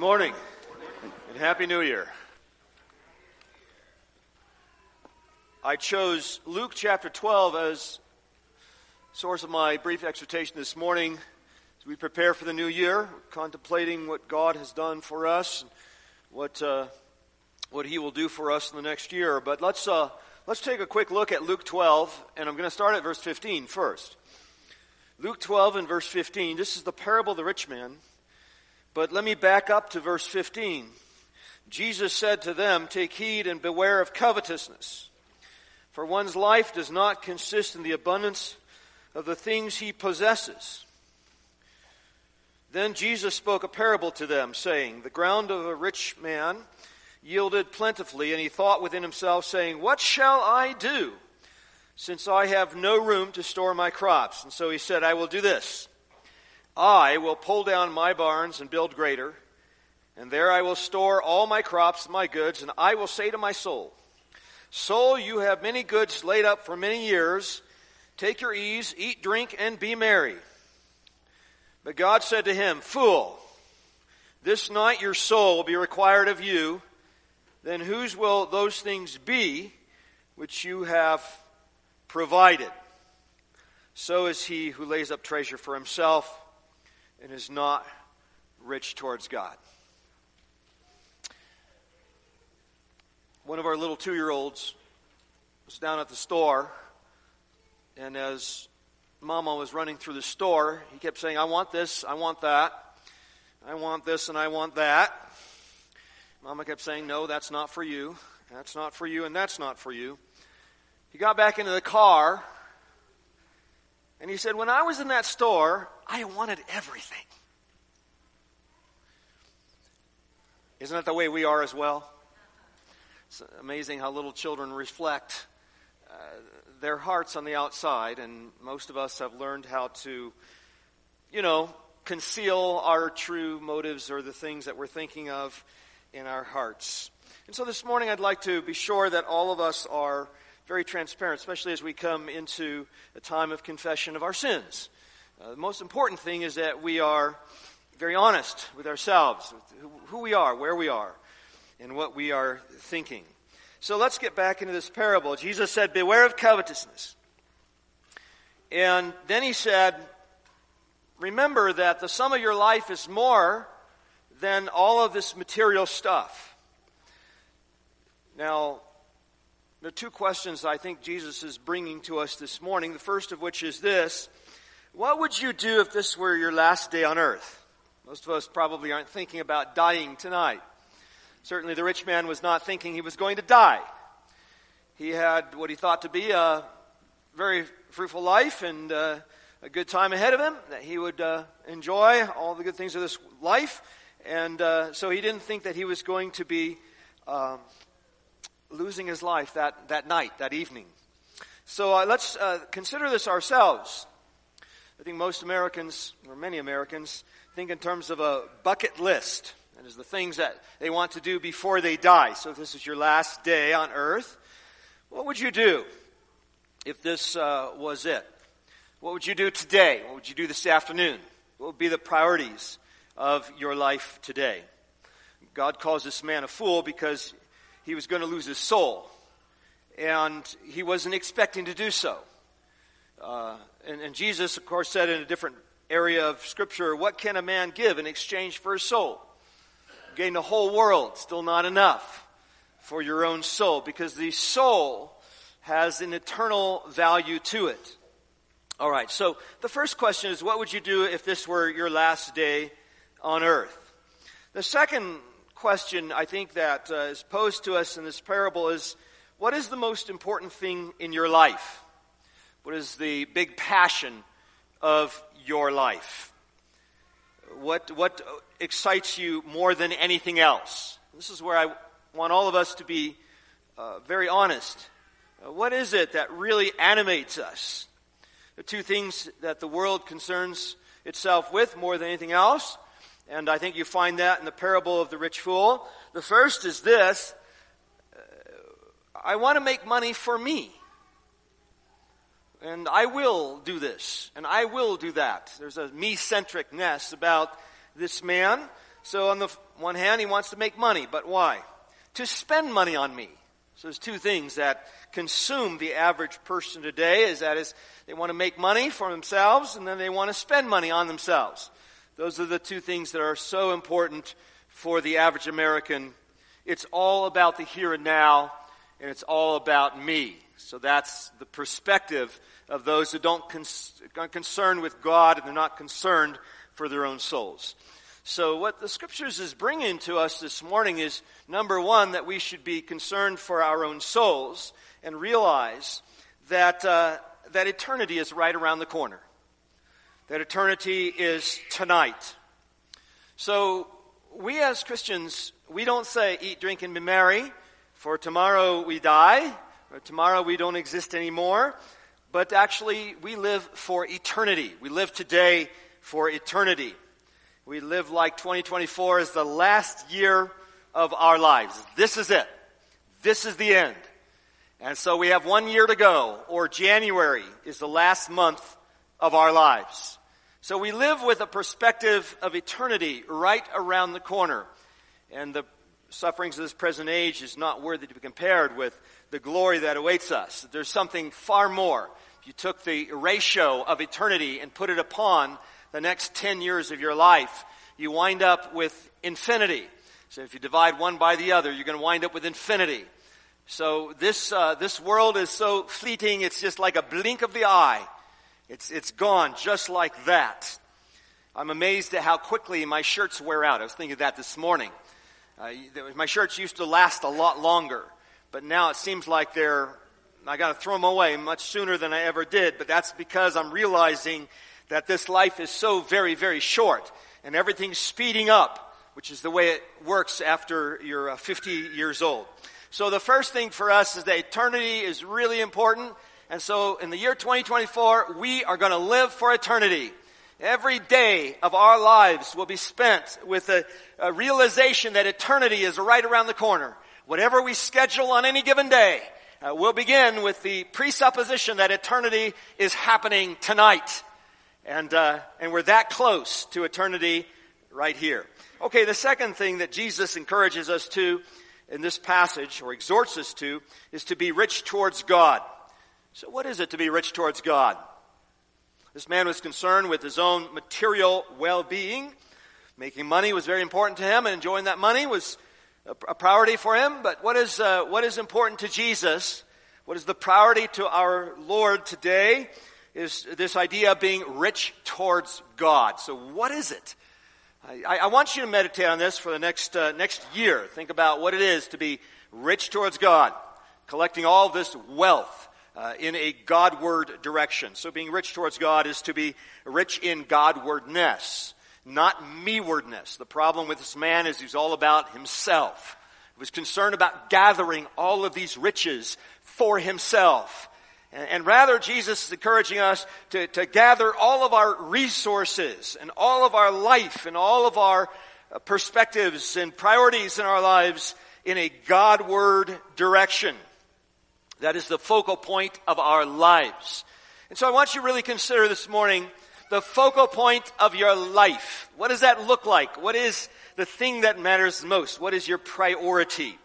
morning and Happy New Year. I chose Luke chapter 12 as source of my brief exhortation this morning as we prepare for the new year, contemplating what God has done for us, what, uh, what He will do for us in the next year. But let's, uh, let's take a quick look at Luke 12, and I'm going to start at verse 15 first. Luke 12 and verse 15. This is the parable of the rich man. But let me back up to verse 15. Jesus said to them, Take heed and beware of covetousness, for one's life does not consist in the abundance of the things he possesses. Then Jesus spoke a parable to them, saying, The ground of a rich man yielded plentifully, and he thought within himself, saying, What shall I do, since I have no room to store my crops? And so he said, I will do this. I will pull down my barns and build greater, and there I will store all my crops and my goods, and I will say to my soul, Soul, you have many goods laid up for many years. Take your ease, eat, drink, and be merry. But God said to him, Fool, this night your soul will be required of you. Then whose will those things be which you have provided? So is he who lays up treasure for himself and is not rich towards God. One of our little two year olds was down at the store, and as Mama was running through the store, he kept saying, I want this, I want that, I want this, and I want that. Mama kept saying, No, that's not for you, that's not for you, and that's not for you. He got back into the car and he said, When I was in that store, I wanted everything. Isn't that the way we are as well? It's amazing how little children reflect uh, their hearts on the outside, and most of us have learned how to, you know, conceal our true motives or the things that we're thinking of in our hearts. And so this morning, I'd like to be sure that all of us are very transparent, especially as we come into a time of confession of our sins. Uh, the most important thing is that we are very honest with ourselves, with who we are, where we are, and what we are thinking. So let's get back into this parable. Jesus said, Beware of covetousness. And then he said, Remember that the sum of your life is more than all of this material stuff. Now, are two questions I think Jesus is bringing to us this morning. The first of which is this What would you do if this were your last day on earth? Most of us probably aren't thinking about dying tonight. Certainly, the rich man was not thinking he was going to die. He had what he thought to be a very fruitful life and uh, a good time ahead of him, that he would uh, enjoy all the good things of this life. And uh, so he didn't think that he was going to be. Um, losing his life that, that night, that evening. So uh, let's uh, consider this ourselves. I think most Americans, or many Americans, think in terms of a bucket list. That is the things that they want to do before they die. So if this is your last day on earth, what would you do if this uh, was it? What would you do today? What would you do this afternoon? What would be the priorities of your life today? God calls this man a fool because he was going to lose his soul. And he wasn't expecting to do so. Uh, and, and Jesus, of course, said in a different area of Scripture, What can a man give in exchange for his soul? Gain the whole world, still not enough for your own soul, because the soul has an eternal value to it. All right, so the first question is what would you do if this were your last day on earth? The second question I think that uh, is posed to us in this parable is what is the most important thing in your life? What is the big passion of your life? What, what excites you more than anything else? This is where I want all of us to be uh, very honest. Uh, what is it that really animates us? The two things that the world concerns itself with more than anything else and I think you find that in the parable of the rich fool. The first is this uh, I want to make money for me. And I will do this, and I will do that. There's a me centricness about this man. So on the one hand, he wants to make money, but why? To spend money on me. So there's two things that consume the average person today is that is they want to make money for themselves and then they want to spend money on themselves. Those are the two things that are so important for the average American. It's all about the here and now and it's all about me. So that's the perspective of those who don't cons- are concerned with God and they're not concerned for their own souls. So, what the scriptures is bringing to us this morning is number one, that we should be concerned for our own souls and realize that, uh, that eternity is right around the corner. That eternity is tonight. So, we as Christians, we don't say, eat, drink, and be merry, for tomorrow we die, or tomorrow we don't exist anymore. But actually, we live for eternity. We live today for eternity. We live like 2024 is the last year of our lives. This is it. This is the end. And so we have one year to go, or January is the last month of our lives. So we live with a perspective of eternity right around the corner. And the sufferings of this present age is not worthy to be compared with the glory that awaits us. There's something far more. If you took the ratio of eternity and put it upon the next 10 years of your life, you wind up with infinity. So if you divide one by the other, you're going to wind up with infinity. So this, uh, this world is so fleeting, it's just like a blink of the eye. It's, it's gone just like that. I'm amazed at how quickly my shirts wear out. I was thinking of that this morning. Uh, my shirts used to last a lot longer, but now it seems like they're, I gotta throw them away much sooner than I ever did, but that's because I'm realizing that this life is so very, very short and everything's speeding up, which is the way it works after you're uh, 50 years old. So the first thing for us is that eternity is really important. And so in the year 2024, we are going to live for eternity. Every day of our lives will be spent with a, a realization that eternity is right around the corner. Whatever we schedule on any given day, uh, we'll begin with the presupposition that eternity is happening tonight. And, uh, and we're that close to eternity right here. Okay, the second thing that Jesus encourages us to in this passage, or exhorts us to, is to be rich towards God. So, what is it to be rich towards God? This man was concerned with his own material well being. Making money was very important to him, and enjoying that money was a priority for him. But what is, uh, what is important to Jesus? What is the priority to our Lord today? is this idea of being rich towards God. So, what is it? I, I want you to meditate on this for the next, uh, next year. Think about what it is to be rich towards God, collecting all this wealth uh, in a Godward direction. So, being rich towards God is to be rich in Godwardness, not me-wardness. The problem with this man is he's all about himself. He was concerned about gathering all of these riches for himself. And, rather, Jesus is encouraging us to, to gather all of our resources and all of our life and all of our uh, perspectives and priorities in our lives in a Godward direction. That is the focal point of our lives. And so I want you to really consider this morning the focal point of your life. What does that look like? What is the thing that matters most? What is your priority?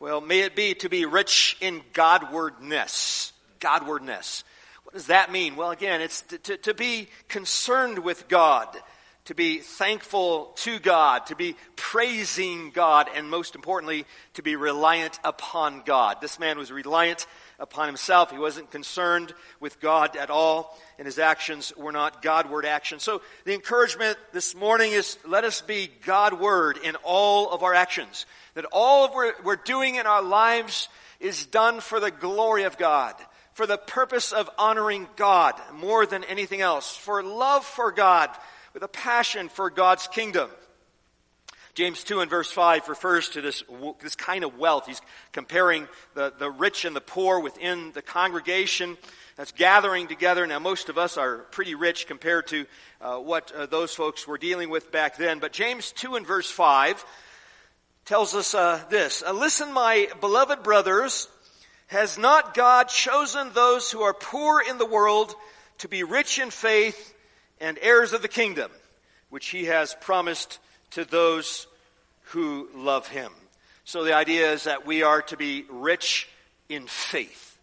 Well, may it be to be rich in Godwardness. Godwardness. What does that mean? Well, again, it's to, to, to be concerned with God, to be thankful to God, to be praising God, and most importantly, to be reliant upon God. This man was reliant upon himself. He wasn't concerned with God at all, and his actions were not Godward actions. So the encouragement this morning is let us be Godward in all of our actions. That all what we're doing in our lives is done for the glory of God for the purpose of honoring God more than anything else, for love for God, with a passion for God's kingdom. James 2 and verse 5 refers to this, this kind of wealth. He's comparing the, the rich and the poor within the congregation that's gathering together. Now, most of us are pretty rich compared to uh, what uh, those folks were dealing with back then. But James 2 and verse 5 tells us uh, this Listen, my beloved brothers, has not God chosen those who are poor in the world to be rich in faith and heirs of the kingdom, which he has promised to those who love him. So the idea is that we are to be rich in faith.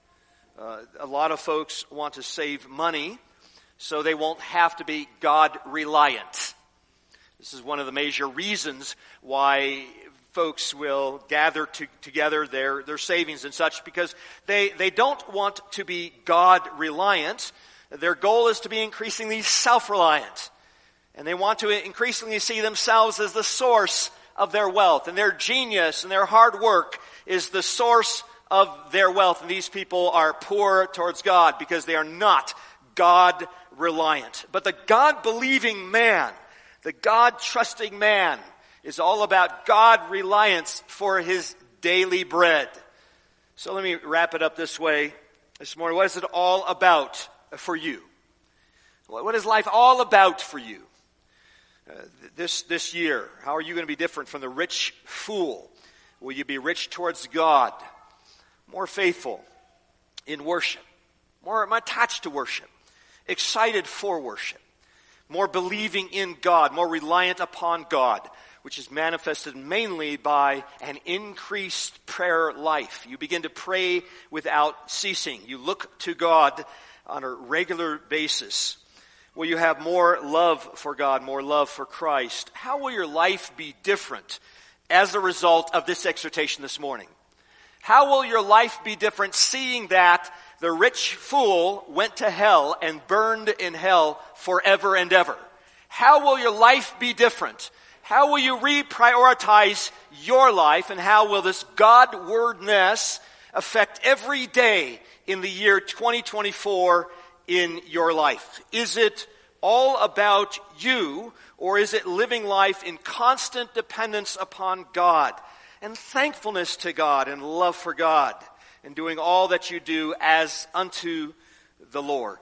Uh, a lot of folks want to save money so they won't have to be God reliant. This is one of the major reasons why folks will gather to, together their, their savings and such because they, they don't want to be God reliant. Their goal is to be increasingly self reliant. And they want to increasingly see themselves as the source of their wealth. And their genius and their hard work is the source of their wealth. And these people are poor towards God because they are not God reliant. But the God believing man, the God trusting man, is all about God reliance for his daily bread. So let me wrap it up this way this morning. What is it all about for you? What is life all about for you? Uh, this, this year? How are you going to be different from the rich fool? Will you be rich towards God, more faithful in worship, more attached to worship, excited for worship, more believing in God, more reliant upon God, which is manifested mainly by an increased prayer life. You begin to pray without ceasing. You look to God on a regular basis. Will you have more love for God, more love for Christ? How will your life be different as a result of this exhortation this morning? How will your life be different seeing that the rich fool went to hell and burned in hell forever and ever? How will your life be different? How will you reprioritize your life and how will this God wordness affect every day in the year 2024 in your life? Is it all about you, or is it living life in constant dependence upon God and thankfulness to God and love for God and doing all that you do as unto the Lord?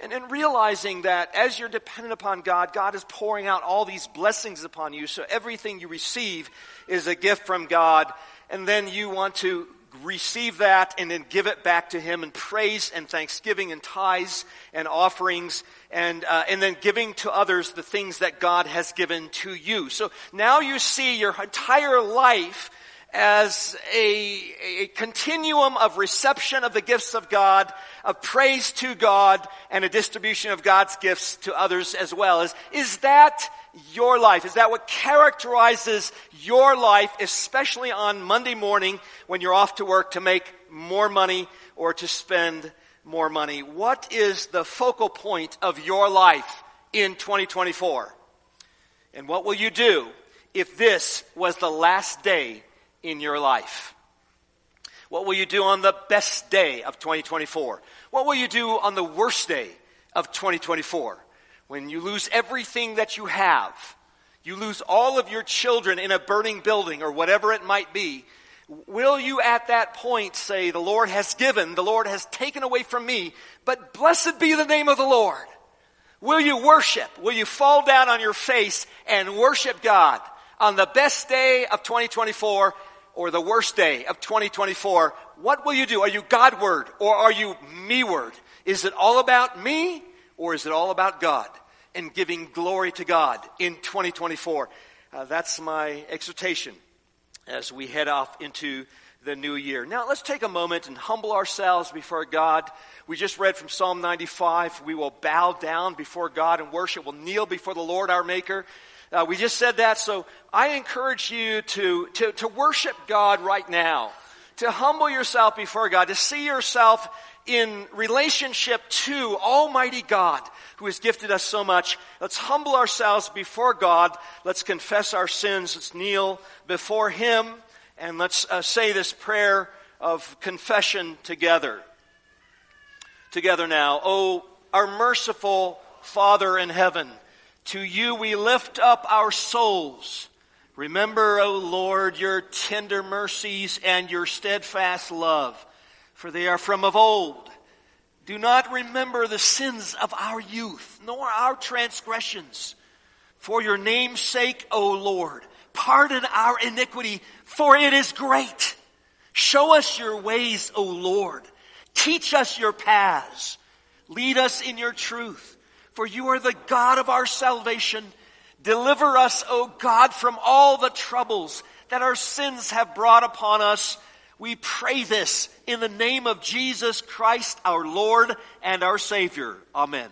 And, and realizing that as you're dependent upon God, God is pouring out all these blessings upon you. So everything you receive is a gift from God. And then you want to receive that and then give it back to Him in praise and thanksgiving and tithes and offerings and, uh, and then giving to others the things that God has given to you. So now you see your entire life as a, a continuum of reception of the gifts of God, of praise to God, and a distribution of God's gifts to others as well. Is, is that your life? Is that what characterizes your life, especially on Monday morning when you're off to work to make more money or to spend more money? What is the focal point of your life in 2024? And what will you do if this was the last day in your life? What will you do on the best day of 2024? What will you do on the worst day of 2024? When you lose everything that you have, you lose all of your children in a burning building or whatever it might be, will you at that point say, The Lord has given, the Lord has taken away from me, but blessed be the name of the Lord? Will you worship? Will you fall down on your face and worship God on the best day of 2024 or the worst day of 2024? What will you do? Are you Godward or are you me-ward? Is it all about me or is it all about God and giving glory to God in 2024? Uh, that's my exhortation as we head off into the new year. Now, let's take a moment and humble ourselves before God. We just read from Psalm 95. We will bow down before God and worship. We'll kneel before the Lord our Maker. Uh, we just said that, so I encourage you to, to, to worship God right now, to humble yourself before God, to see yourself in relationship to Almighty God who has gifted us so much. Let's humble ourselves before God. Let's confess our sins. Let's kneel before Him and let's uh, say this prayer of confession together. Together now. Oh, our merciful Father in heaven, to you we lift up our souls. Remember, O Lord, your tender mercies and your steadfast love for they are from of old. Do not remember the sins of our youth, nor our transgressions. For your name's sake, O Lord, pardon our iniquity, for it is great. Show us your ways, O Lord. Teach us your paths. Lead us in your truth, for you are the God of our salvation. Deliver us, O God, from all the troubles that our sins have brought upon us. We pray this in the name of Jesus Christ, our Lord and our Savior. Amen.